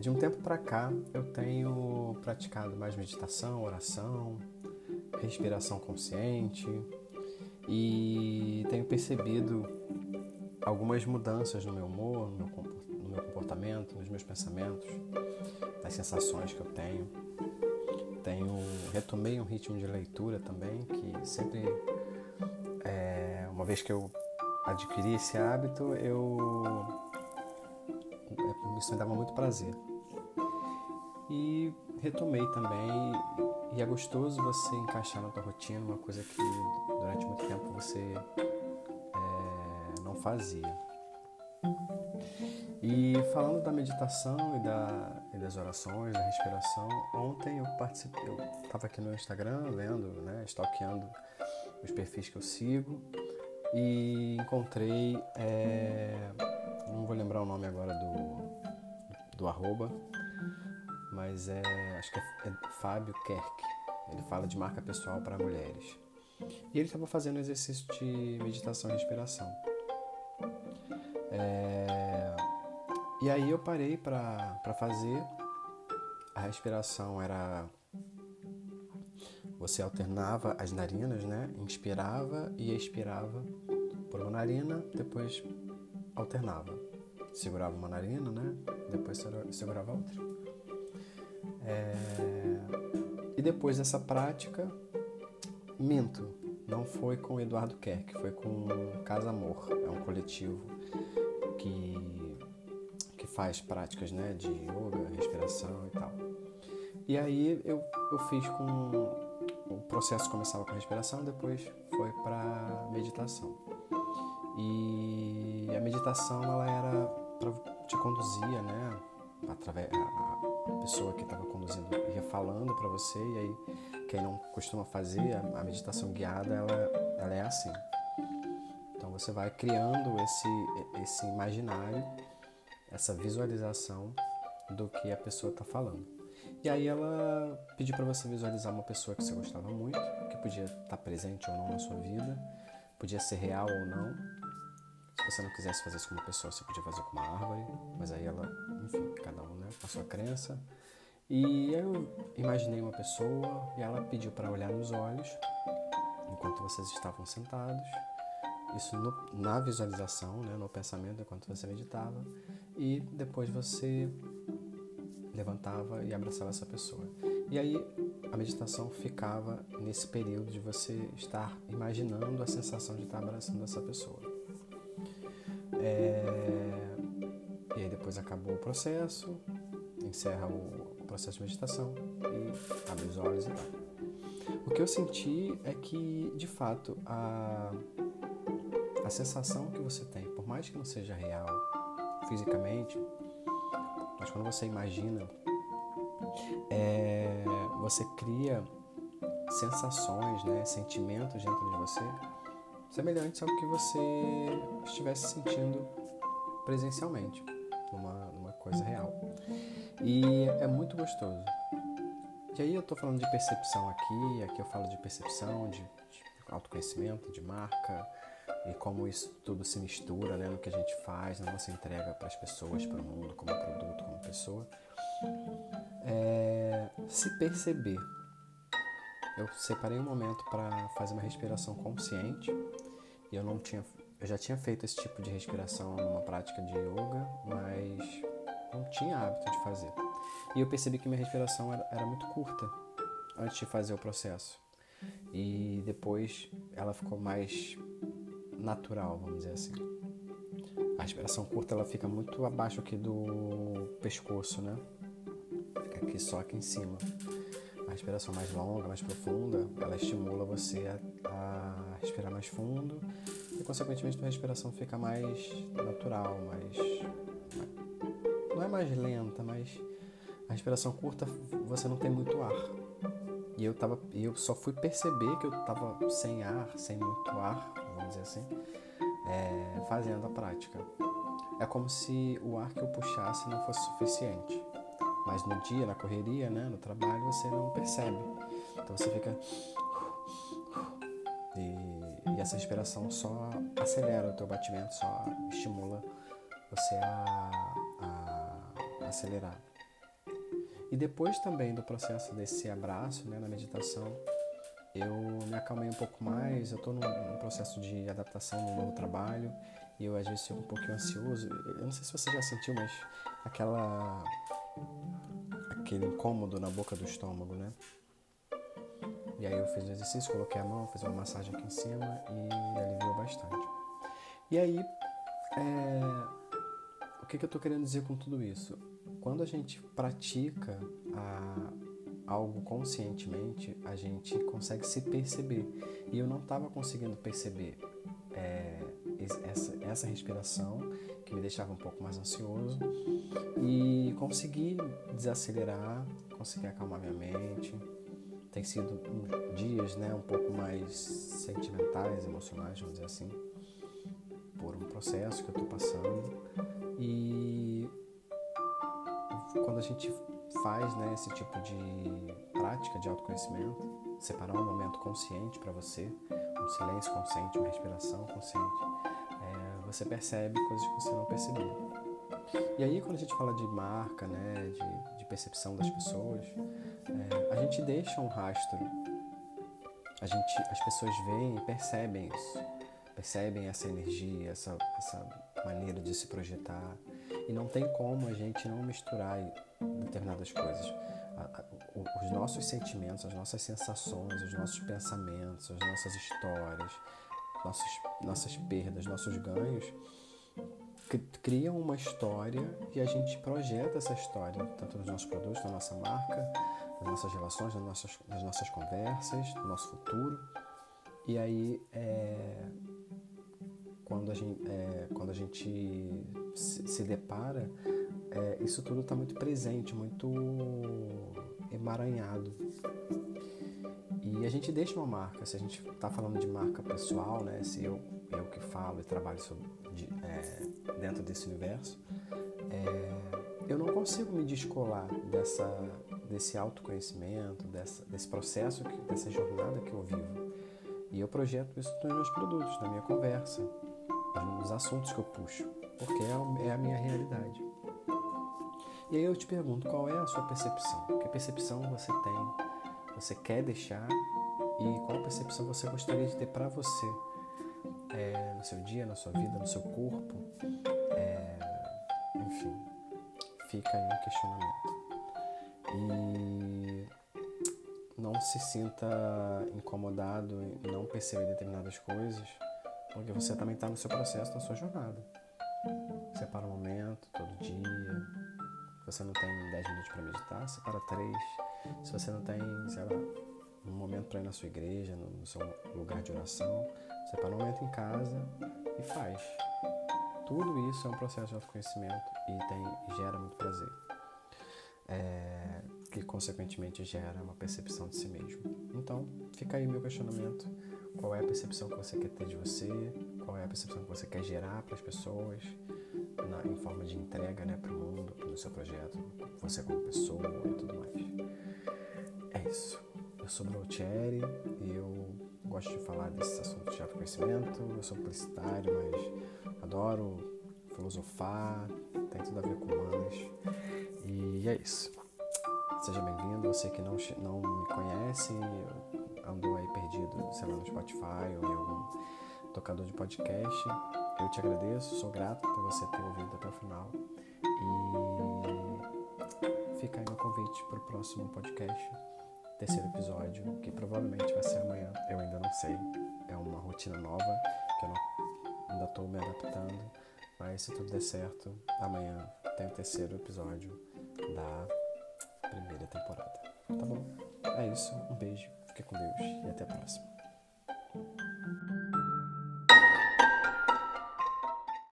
De um tempo para cá, eu tenho praticado mais meditação, oração, respiração consciente e tenho percebido algumas mudanças no meu humor, no meu, comportamento, nos meus pensamentos, nas sensações que eu tenho. Tenho retomei um ritmo de leitura também que sempre, é, uma vez que eu adquiri esse hábito, eu isso me dava muito prazer. E retomei também, e é gostoso você encaixar na tua rotina uma coisa que durante muito tempo você é, não fazia. E falando da meditação e, da, e, das orações, da respiração, ontem eu participei, eu estava aqui no Instagram vendo, né, stalkeando os perfis que eu sigo e encontrei, é, não vou lembrar o nome agora do, do arroba, mas é, acho que é, é Fábio Kerk. Ele fala de marca pessoal para mulheres. E ele estava fazendo exercício de meditação e respiração. É, e aí eu parei para fazer. A respiração era. Você alternava as narinas, né? Inspirava e expirava por uma narina, depois alternava segurava uma narina, né? Depois segurava outra. É... E depois dessa prática, minto, não foi com Eduardo Kerk, foi com Casa Amor, é um coletivo que, que faz práticas né, de yoga, respiração e tal. E aí eu, eu fiz com. O processo começava com a respiração, depois foi para meditação. E a meditação ela era pra, te conduzia, né? Através a, pessoa que estava conduzindo ia falando para você e aí quem não costuma fazer a, a, meditação guiada, ela, ela é assim. Então você vai criando esse esse imaginário, essa visualização do que a pessoa está falando. E aí ela pediu para você visualizar uma pessoa que você gostava muito, que podia estar tá presente ou não na sua vida, podia ser real ou não, você não quisesse fazer isso com uma pessoa, você podia fazer com uma árvore, mas aí ela, enfim, cada um, né, com a sua crença. E eu imaginei uma pessoa e ela pediu para olhar nos olhos enquanto vocês estavam sentados. Isso no, na visualização, né, no pensamento, enquanto você meditava. E depois você levantava e abraçava essa pessoa. E aí a meditação ficava nesse período de você estar imaginando a sensação de estar abraçando essa pessoa. É... E aí depois acabou o processo, encerra o processo de meditação e abre os olhos e tal. O que eu senti é que, de fato, a, a sensação que você tem, por mais que não seja real fisicamente, mas quando você imagina, é, você cria sensações, né, sentimentos dentro de você semelhantes ao que você estivesse sentindo presencialmente, numa, numa coisa real. E é muito gostoso. E aí eu estou falando de percepção aqui, aqui eu falo de percepção, de, de autoconhecimento, de marca e como isso tudo se mistura né, no que a gente faz, na nossa entrega para as pessoas, para o mundo, como produto, como pessoa. É, se perceber. Eu separei um momento para fazer uma respiração consciente e eu não tinha, eu já tinha feito esse tipo de respiração numa prática de yoga, mas não tinha hábito de fazer. E eu percebi que minha respiração era, era muito curta antes de fazer o processo. E depois ela ficou mais natural, vamos dizer assim. A respiração curta ela fica muito abaixo aqui do pescoço, né? Fica aqui só aqui em cima. Respiração mais longa, mais profunda, ela estimula você a, a respirar mais fundo e, consequentemente, a respiração fica mais natural, mais. Não é mais lenta, mas a respiração curta você não tem muito ar. E eu, tava, eu só fui perceber que eu estava sem ar, sem muito ar, vamos dizer assim, é, fazendo a prática. É como se o ar que eu puxasse não fosse suficiente. Mas no dia, na correria, né, no trabalho, você não percebe. Então você fica e, e, essa respiração só acelera o teu batimento, só estimula você a, a, acelerar. E depois também do processo desse abraço, né, na meditação, eu me acalmei um pouco mais, eu estou num, num, processo de adaptação no novo trabalho e eu às vezes fico um pouquinho ansioso. Eu não sei se você já sentiu, mas aquela aquele incômodo na boca do estômago, né? E aí eu fiz o exercício, coloquei a mão, fiz uma massagem aqui em cima e aliviou bastante. E aí, é... o que, que eu estou querendo dizer com tudo isso? Quando a gente pratica a... algo conscientemente, a gente consegue se perceber. E eu não estava conseguindo perceber é... essa, essa respiração, que me deixava um pouco mais ansioso, e consegui desacelerar, consegui acalmar minha mente tem sido dias né, um pouco mais sentimentais, emocionais, vamos dizer assim, por um processo que eu estou passando. E quando a gente faz né, esse tipo de prática de autoconhecimento, separar um momento consciente para você, um silêncio consciente, uma respiração consciente, você percebe coisas que você não percebia. E aí, quando a gente fala de marca, né, de, de percepção das pessoas, é, a gente deixa um rastro. A gente, as pessoas veem e percebem isso, percebem essa energia, essa, essa maneira de se projetar. E não tem como a gente não misturar determinadas coisas. Os nossos sentimentos, as nossas sensações, os nossos pensamentos, as nossas histórias, nossas, perdas, nossos ganhos criam uma história e a gente projeta essa história, tanto nos nossos produtos, na nossa marca, nas nossas relações, nas nossas, nas nossas conversas, no nosso futuro. E aí, é, quando, a gente, é, quando a gente se, se depara, é, isso tudo está muito presente, muito emaranhado. E a gente deixa uma marca, se a gente está falando de marca pessoal, né, se eu, eu que falo e trabalho sobre, de, é, dentro desse universo, é, eu não consigo me descolar dessa, desse autoconhecimento, dessa, desse processo, que, dessa jornada que eu vivo. E eu projeto isso nos meus produtos, na minha conversa, nos assuntos que eu puxo, porque é, é a minha realidade. E aí eu te pergunto, qual é a sua percepção? Que percepção você tem você quer deixar e qual percepção você gostaria de ter para você é, no seu dia, na sua vida, no seu corpo. É, enfim, fica aí o questionamento. E não se sinta incomodado em não perceber determinadas coisas, porque você também está no seu processo, na sua jornada. Separa um momento, todo dia. Se você não tem 10 minutos para meditar, separa 3 se você não tem, sei lá, um momento para ir na sua igreja, no seu lugar de oração, separa um momento em casa e faz. Tudo isso é um processo de autoconhecimento e tem, gera muito prazer. É, que consequentemente gera uma percepção de si mesmo. Então, fica aí meu questionamento: qual é a percepção que você quer ter de você? Qual é a percepção que você quer gerar para as pessoas na, em forma de entrega né, para o mundo, para o seu projeto, você como pessoa e tudo mais? É isso. Eu sou Brautieri e eu gosto de falar desses assuntos de autoconhecimento. Eu sou publicitário, mas adoro filosofar, tem tudo a ver com humanas. E é isso. Seja bem-vindo. Você que não, não me conhece, andou aí perdido, sei lá, no Spotify ou em algum tocador de podcast, eu te agradeço, sou grato por você ter ouvido até o final. E fica aí meu convite para o próximo podcast terceiro episódio, que provavelmente vai ser amanhã. Eu ainda não sei. É uma rotina nova que eu não, ainda estou me adaptando. Mas se tudo der certo, amanhã tem o terceiro episódio da primeira temporada. Tá bom? É isso. Um beijo. Fique com Deus e até a próxima.